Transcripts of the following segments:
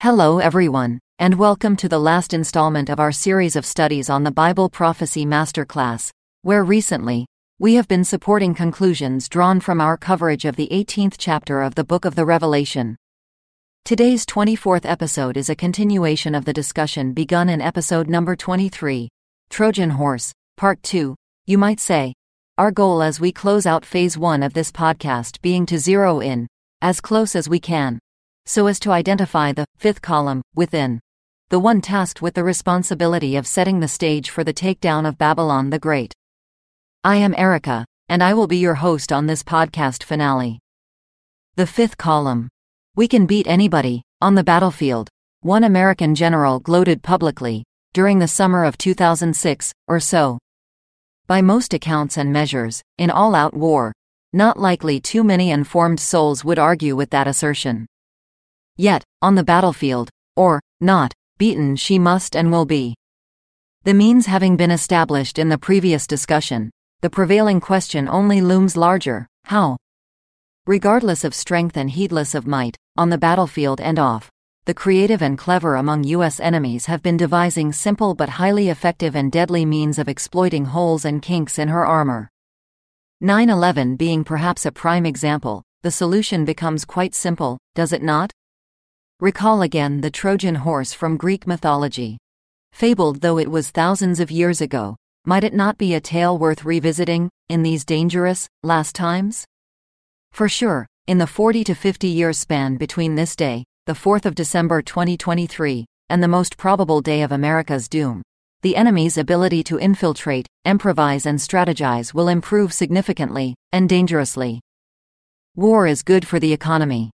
Hello, everyone, and welcome to the last installment of our series of studies on the Bible Prophecy Masterclass, where recently, we have been supporting conclusions drawn from our coverage of the 18th chapter of the book of the Revelation. Today's 24th episode is a continuation of the discussion begun in episode number 23, Trojan Horse, Part 2, you might say. Our goal as we close out phase 1 of this podcast being to zero in, as close as we can, so as to identify the fifth column within. The one tasked with the responsibility of setting the stage for the takedown of Babylon the Great. I am Erica, and I will be your host on this podcast finale. The fifth column. We can beat anybody, on the battlefield, one American general gloated publicly, during the summer of 2006, or so. By most accounts and measures, in all out war, not likely too many informed souls would argue with that assertion. Yet, on the battlefield, or not, beaten she must and will be. The means having been established in the previous discussion, the prevailing question only looms larger how? Regardless of strength and heedless of might, on the battlefield and off, the creative and clever among U.S. enemies have been devising simple but highly effective and deadly means of exploiting holes and kinks in her armor. 9 11 being perhaps a prime example, the solution becomes quite simple, does it not? Recall again the Trojan horse from Greek mythology. Fabled though it was thousands of years ago, might it not be a tale worth revisiting, in these dangerous, last times? For sure, in the 40 to 50 year span between this day, the 4th of December 2023, and the most probable day of America's doom, the enemy's ability to infiltrate, improvise, and strategize will improve significantly and dangerously. War is good for the economy.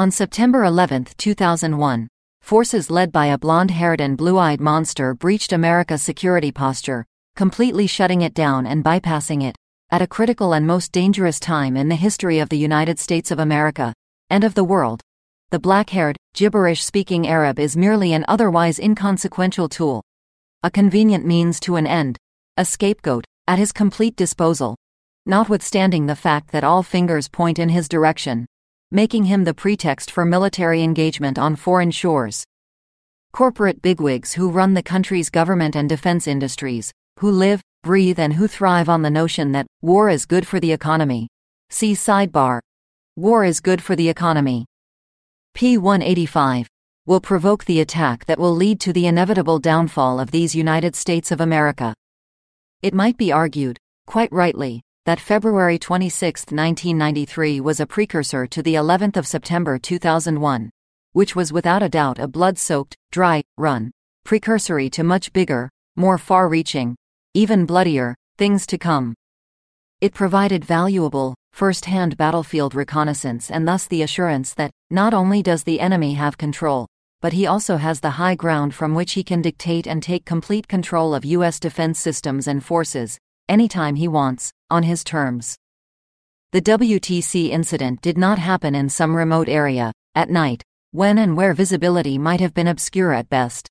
On September 11, 2001, forces led by a blonde-haired and blue-eyed monster breached America's security posture, completely shutting it down and bypassing it, at a critical and most dangerous time in the history of the United States of America, and of the world. The black-haired, gibberish-speaking Arab is merely an otherwise inconsequential tool. A convenient means to an end, a scapegoat, at his complete disposal. Notwithstanding the fact that all fingers point in his direction, making him the pretext for military engagement on foreign shores. Corporate bigwigs who run the country's government and defense industries, who live, breathe, and who thrive on the notion that war is good for the economy. See sidebar. War is good for the economy. P 185 will provoke the attack that will lead to the inevitable downfall of these United States of America. It might be argued, quite rightly, that February 26, 1993 was a precursor to the 11th of September 2001, which was without a doubt a blood-soaked, dry, run, precursory to much bigger, more far-reaching, even bloodier, things to come. It provided valuable, first-hand battlefield reconnaissance and thus the assurance that, not only does the enemy have control, but he also has the high ground from which he can dictate and take complete control of U.S. defense systems and forces, anytime he wants, on his terms. The WTC incident did not happen in some remote area, at night, when and where visibility might have been obscure at best.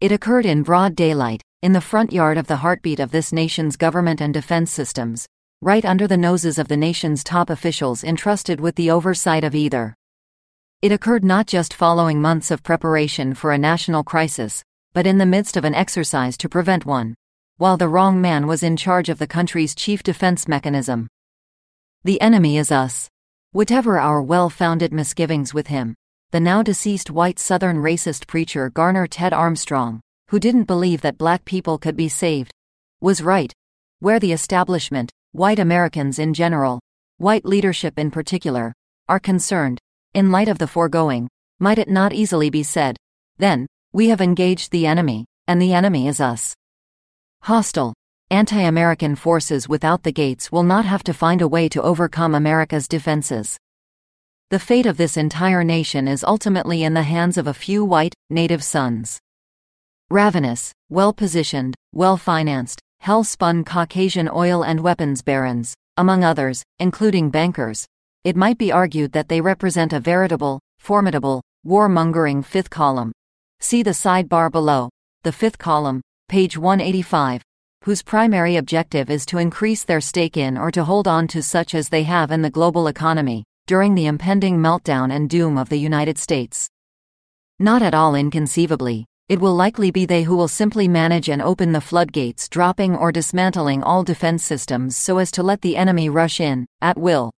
It occurred in broad daylight, in the front yard of the heartbeat of this nation's government and defense systems, right under the noses of the nation's top officials entrusted with the oversight of either. It occurred not just following months of preparation for a national crisis, but in the midst of an exercise to prevent one while the wrong man was in charge of the country's chief defense mechanism. The enemy is us. Whatever our well founded misgivings with him, the now deceased white Southern racist preacher Garner Ted Armstrong, who didn't believe that black people could be saved, was right. Where the establishment, white Americans in general, white leadership in particular, are concerned, in light of the foregoing, might it not easily be said, then, we have engaged the enemy, and the enemy is us. Hostile, anti-American forces without the gates will not have to find a way to overcome America's defenses. The fate of this entire nation is ultimately in the hands of a few white, native sons. Ravenous, well-positioned, well-financed, hell-spun Caucasian oil and weapons barons, among others, including bankers. It might be argued that they represent a veritable, formidable, warmongering fifth column. See the sidebar below. The fifth column, page 185, whose primary objective is to increase their stake in or to hold on to such as they have in the global economy, during the impending meltdown and doom of the United States. Not at all inconceivably, it will likely be they who will simply manage and open the floodgates, dropping or dismantling all defense systems so as to let the enemy rush in, at will.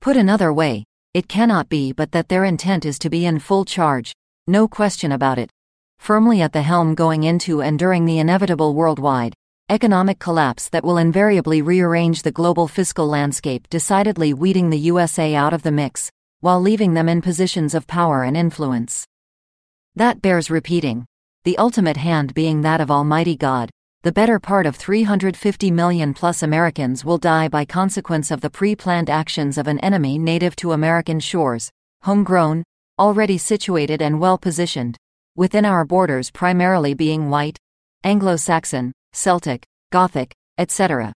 Put another way, it cannot be but that their intent is to be in full charge, no question about it. Firmly at the helm going into and during the inevitable worldwide economic collapse that will invariably rearrange the global fiscal landscape, decidedly weeding the USA out of the mix, while leaving them in positions of power and influence. That bears repeating. The ultimate hand being that of Almighty God, the better part of 350 million plus Americans will die by consequence of the pre planned actions of an enemy native to American shores, homegrown, already situated and well positioned, within our borders primarily being white, Anglo Saxon, Celtic, Gothic, etc.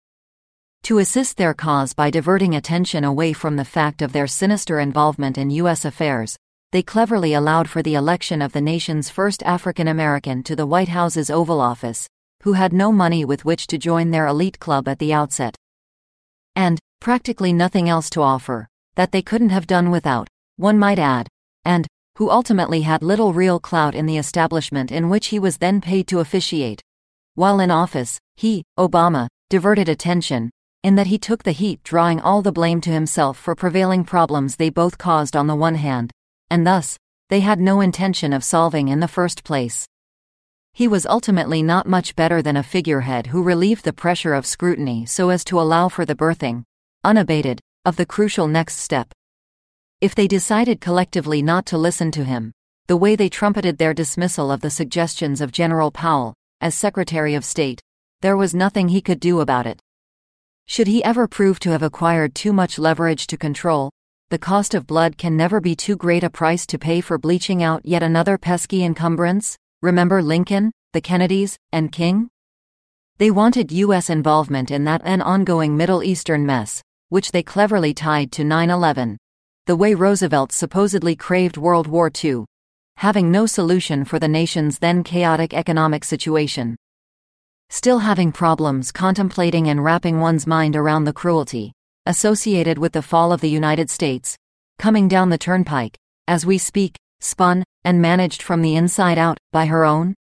To assist their cause by diverting attention away from the fact of their sinister involvement in U.S. affairs, they cleverly allowed for the election of the nation's first African American to the White House's Oval Office, who had no money with which to join their elite club at the outset. And, practically nothing else to offer, that they couldn't have done without, one might add, and, who ultimately had little real clout in the establishment in which he was then paid to officiate. While in office, he, Obama, diverted attention, in that he took the heat, drawing all the blame to himself for prevailing problems they both caused on the one hand, and thus, they had no intention of solving in the first place. He was ultimately not much better than a figurehead who relieved the pressure of scrutiny so as to allow for the birthing, unabated, of the crucial next step. If they decided collectively not to listen to him, the way they trumpeted their dismissal of the suggestions of General Powell, as Secretary of State, there was nothing he could do about it. Should he ever prove to have acquired too much leverage to control, the cost of blood can never be too great a price to pay for bleaching out yet another pesky encumbrance, Remember Lincoln, the Kennedys, and King? They wanted U.S. involvement in that and ongoing Middle Eastern mess, which they cleverly tied to 9 11. The way Roosevelt supposedly craved World War II, having no solution for the nation's then chaotic economic situation. Still having problems contemplating and wrapping one's mind around the cruelty associated with the fall of the United States, coming down the turnpike, as we speak, spun, and managed from the inside out, by her own?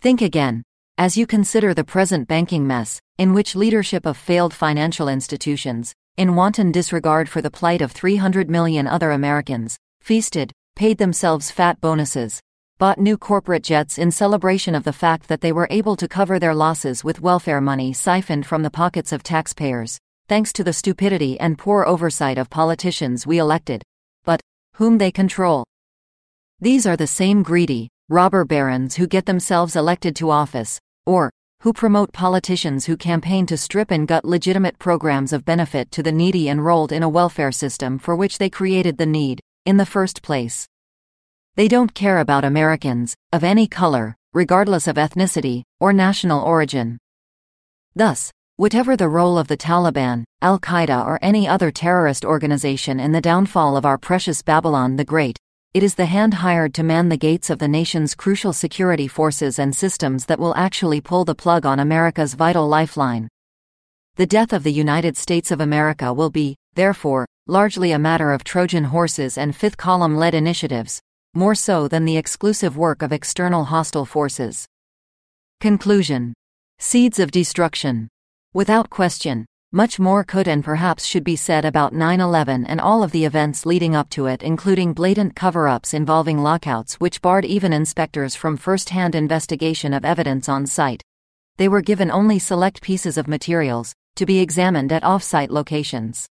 Think again, as you consider the present banking mess, in which leadership of failed financial institutions, in wanton disregard for the plight of 300 million other Americans, feasted, paid themselves fat bonuses, bought new corporate jets in celebration of the fact that they were able to cover their losses with welfare money siphoned from the pockets of taxpayers, thanks to the stupidity and poor oversight of politicians we elected, but whom they control. These are the same greedy, robber barons who get themselves elected to office, or who promote politicians who campaign to strip and gut legitimate programs of benefit to the needy enrolled in a welfare system for which they created the need, in the first place. They don't care about Americans, of any color, regardless of ethnicity or national origin. Thus, whatever the role of the Taliban, Al Qaeda, or any other terrorist organization in the downfall of our precious Babylon the Great, it is the hand hired to man the gates of the nation's crucial security forces and systems that will actually pull the plug on America's vital lifeline. The death of the United States of America will be, therefore, largely a matter of Trojan horses and fifth column led initiatives, more so than the exclusive work of external hostile forces. Conclusion Seeds of Destruction. Without question, much more could and perhaps should be said about 9 11 and all of the events leading up to it, including blatant cover ups involving lockouts which barred even inspectors from first hand investigation of evidence on site. They were given only select pieces of materials, to be examined at off site locations.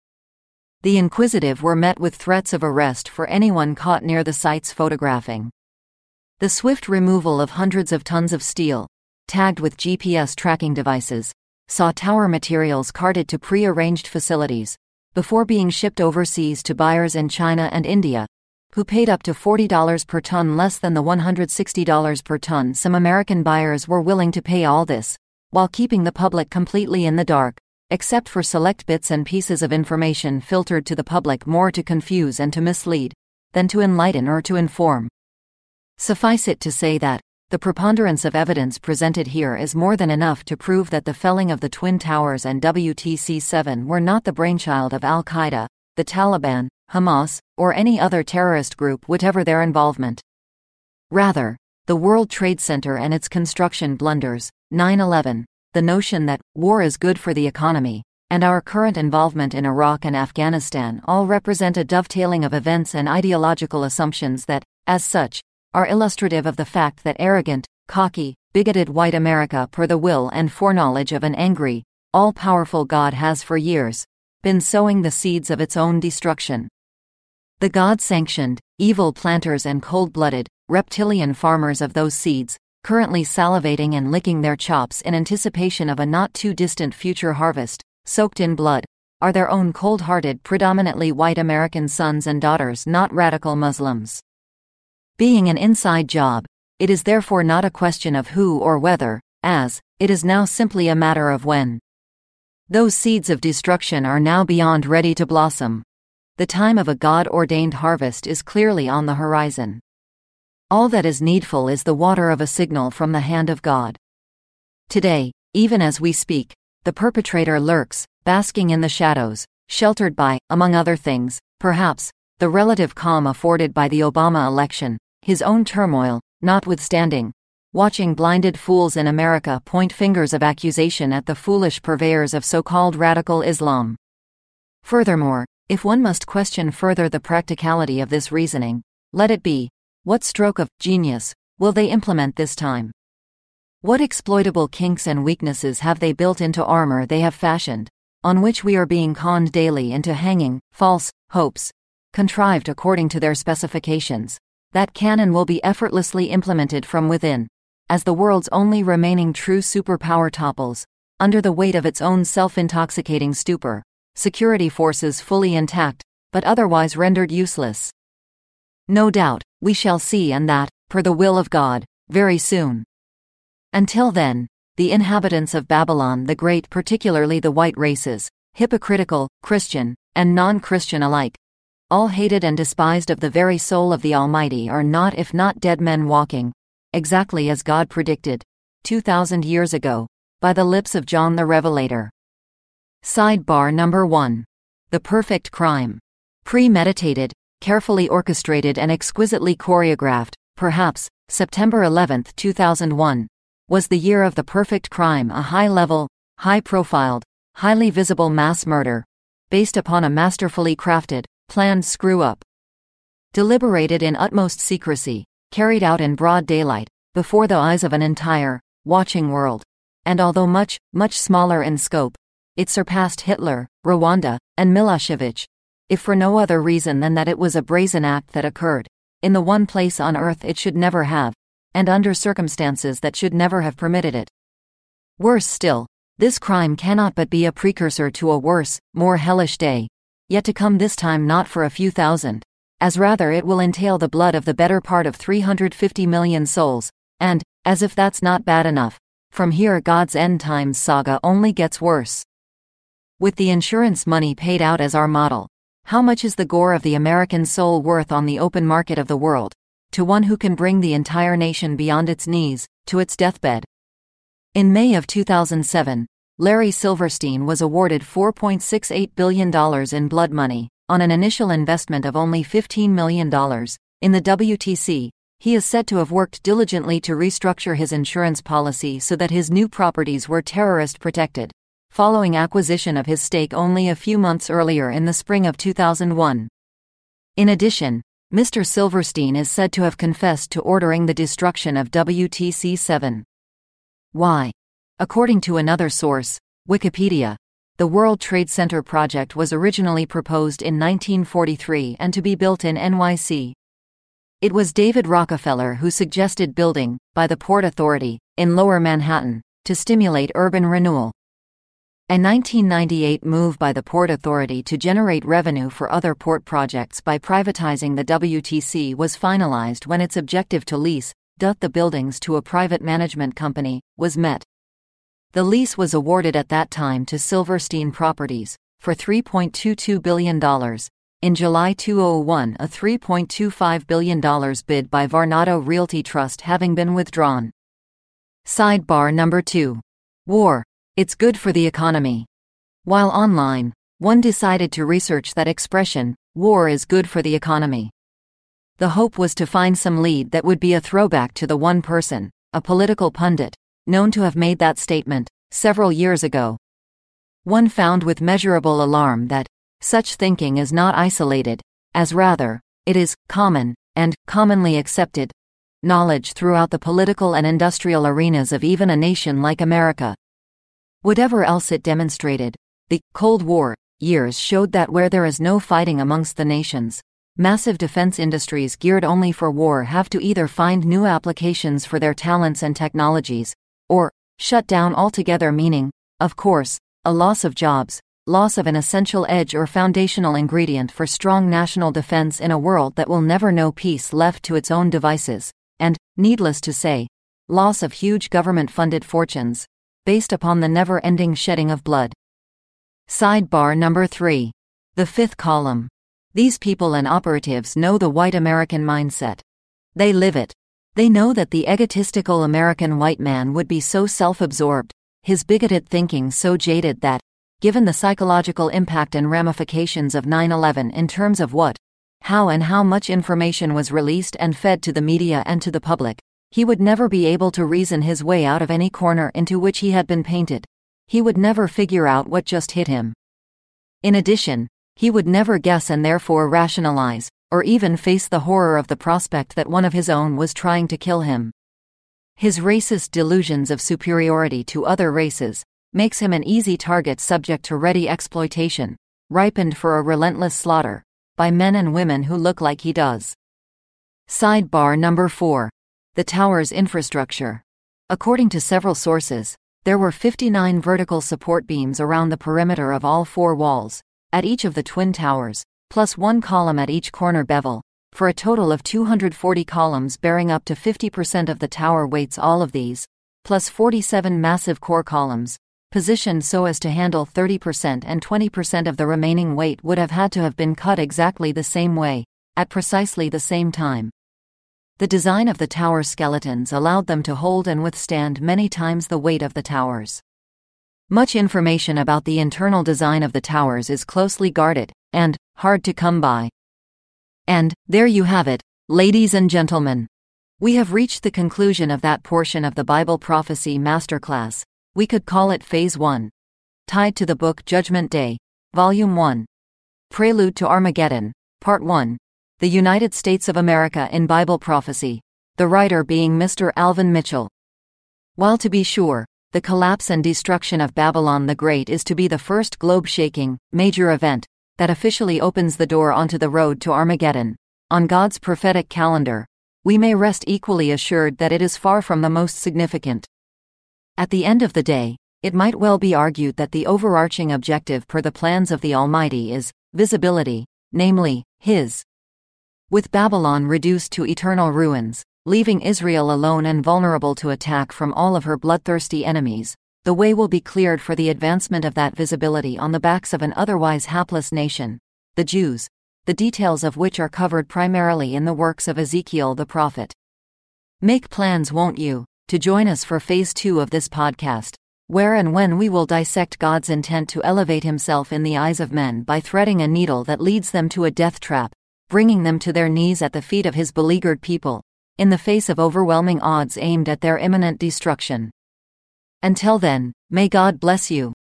The inquisitive were met with threats of arrest for anyone caught near the sites photographing. The swift removal of hundreds of tons of steel, tagged with GPS tracking devices, saw tower materials carted to pre-arranged facilities, before being shipped overseas to buyers in China and India, who paid up to $40 per ton less than the $160 per ton some American buyers were willing to pay all this, while keeping the public completely in the dark, except for select bits and pieces of information filtered to the public more to confuse and to mislead, than to enlighten or to inform. Suffice it to say that, the preponderance of evidence presented here is more than enough to prove that the felling of the Twin Towers and WTC 7 were not the brainchild of Al Qaeda, the Taliban, Hamas, or any other terrorist group, whatever their involvement. Rather, the World Trade Center and its construction blunders, 9 11, the notion that war is good for the economy, and our current involvement in Iraq and Afghanistan all represent a dovetailing of events and ideological assumptions that, as such, are illustrative of the fact that arrogant, cocky, bigoted white America, per the will and foreknowledge of an angry, all powerful God, has for years been sowing the seeds of its own destruction. The God sanctioned, evil planters and cold blooded, reptilian farmers of those seeds, currently salivating and licking their chops in anticipation of a not too distant future harvest, soaked in blood, are their own cold hearted, predominantly white American sons and daughters, not radical Muslims. Being an inside job, it is therefore not a question of who or whether, as, it is now simply a matter of when. Those seeds of destruction are now beyond ready to blossom. The time of a God ordained harvest is clearly on the horizon. All that is needful is the water of a signal from the hand of God. Today, even as we speak, the perpetrator lurks, basking in the shadows, sheltered by, among other things, perhaps, the relative calm afforded by the Obama election, his own turmoil, notwithstanding, watching blinded fools in America point fingers of accusation at the foolish purveyors of so called radical Islam. Furthermore, if one must question further the practicality of this reasoning, let it be what stroke of genius will they implement this time? What exploitable kinks and weaknesses have they built into armor they have fashioned, on which we are being conned daily into hanging, false, hopes, contrived according to their specifications, that can and will be effortlessly implemented from within, as the world's only remaining true superpower topples, under the weight of its own self intoxicating stupor, security forces fully intact, but otherwise rendered useless. No doubt, we shall see and that, per the will of God, very soon. Until then, the inhabitants of Babylon the Great, particularly the white races, hypocritical, Christian, and non Christian alike, all hated and despised of the very soul of the Almighty, are not if not dead men walking, exactly as God predicted, 2,000 years ago, by the lips of John the Revelator. Sidebar number 1. The Perfect Crime. Premeditated, carefully orchestrated, and exquisitely choreographed, perhaps, September 11, 2001 was the year of the perfect crime, a high level, high profiled, highly visible mass murder, based upon a masterfully crafted, planned screw up. Deliberated in utmost secrecy, carried out in broad daylight, before the eyes of an entire, watching world. And although much, much smaller in scope, it surpassed Hitler, Rwanda, and Milosevic, if for no other reason than that it was a brazen act that occurred, in the one place on earth it should never have, and under circumstances that should never have permitted it. Worse still, this crime cannot but be a precursor to a worse, more hellish day, yet to come this time not for a few thousand, as rather it will entail the blood of the better part of 350 million souls, and, as if that's not bad enough, from here God's end times saga only gets worse. With the insurance money paid out as our model, how much is the gore of the American soul worth on the open market of the world? to one who can bring the entire nation beyond its knees, to its deathbed. In May of 2007, Larry Silverstein was awarded $4.68 billion in blood money, on an initial investment of only $15 million, in the WTC. He is said to have worked diligently to restructure his insurance policy so that his new properties were terrorist protected, following acquisition of his stake only a few months earlier in the spring of 2001. In addition, Mr. Silverstein is said to have confessed to ordering the destruction of WTC 7. Why? According to another source, Wikipedia, the World Trade Center project was originally proposed in 1943 and to be built in NYC. It was David Rockefeller who suggested building, by the Port Authority, in Lower Manhattan, to stimulate urban renewal. A 1998 move by the Port Authority to generate revenue for other port projects by privatizing the WTC was finalized when its objective to lease the buildings to a private management company was met. The lease was awarded at that time to Silverstein Properties for $3.22 billion. In July 2001, a $3.25 billion bid by Vornado Realty Trust having been withdrawn. Sidebar number 2. War. It's good for the economy. While online, one decided to research that expression, war is good for the economy. The hope was to find some lead that would be a throwback to the one person, a political pundit, known to have made that statement, several years ago. One found with measurable alarm that such thinking is not isolated, as rather, it is common, and commonly accepted knowledge throughout the political and industrial arenas of even a nation like America. Whatever else it demonstrated, the Cold War years showed that where there is no fighting amongst the nations, massive defense industries geared only for war have to either find new applications for their talents and technologies, or shut down altogether, meaning, of course, a loss of jobs, loss of an essential edge or foundational ingredient for strong national defense in a world that will never know peace left to its own devices, and, needless to say, loss of huge government funded fortunes based upon the never ending shedding of blood. Sidebar number 3. The fifth column. These people and operatives know the white American mindset. They live it. They know that the egotistical American white man would be so self absorbed, his bigoted thinking so jaded that, given the psychological impact and ramifications of 9 11 in terms of what, how, and how much information was released and fed to the media and to the public, he would never be able to reason his way out of any corner into which he had been painted. He would never figure out what just hit him. In addition, he would never guess and therefore rationalize, or even face the horror of the prospect that one of his own was trying to kill him. His racist delusions of superiority to other races makes him an easy target subject to ready exploitation, ripened for a relentless slaughter, by men and women who look like he does. Sidebar number 4 the tower's infrastructure. According to several sources, there were 59 vertical support beams around the perimeter of all four walls, at each of the twin towers, plus one column at each corner bevel, for a total of 240 columns bearing up to 50% of the tower weights all of these, plus 47 massive core columns, positioned so as to handle 30% and 20% of the remaining weight would have had to have been cut exactly the same way, at precisely the same time. The design of the tower skeletons allowed them to hold and withstand many times the weight of the towers. Much information about the internal design of the towers is closely guarded, and hard to come by. And, there you have it, ladies and gentlemen. We have reached the conclusion of that portion of the Bible Prophecy Masterclass. We could call it Phase 1. Tied to the book Judgment Day, Volume 1. Prelude to Armageddon, Part 1. The United States of America in Bible Prophecy, the writer being Mr. Alvin Mitchell. While to be sure, the collapse and destruction of Babylon the Great is to be the first globe shaking, major event that officially opens the door onto the road to Armageddon, on God's prophetic calendar, we may rest equally assured that it is far from the most significant. At the end of the day, it might well be argued that the overarching objective per the plans of the Almighty is visibility, namely, His with Babylon reduced to eternal ruins, leaving Israel alone and vulnerable to attack from all of her bloodthirsty enemies, the way will be cleared for the advancement of that visibility on the backs of an otherwise hapless nation, the Jews, the details of which are covered primarily in the works of Ezekiel the prophet. Make plans, won't you, to join us for phase two of this podcast, where and when we will dissect God's intent to elevate himself in the eyes of men by threading a needle that leads them to a death trap, bringing them to their knees at the feet of his beleaguered people, in the face of overwhelming odds aimed at their imminent destruction. Until then, may God bless you.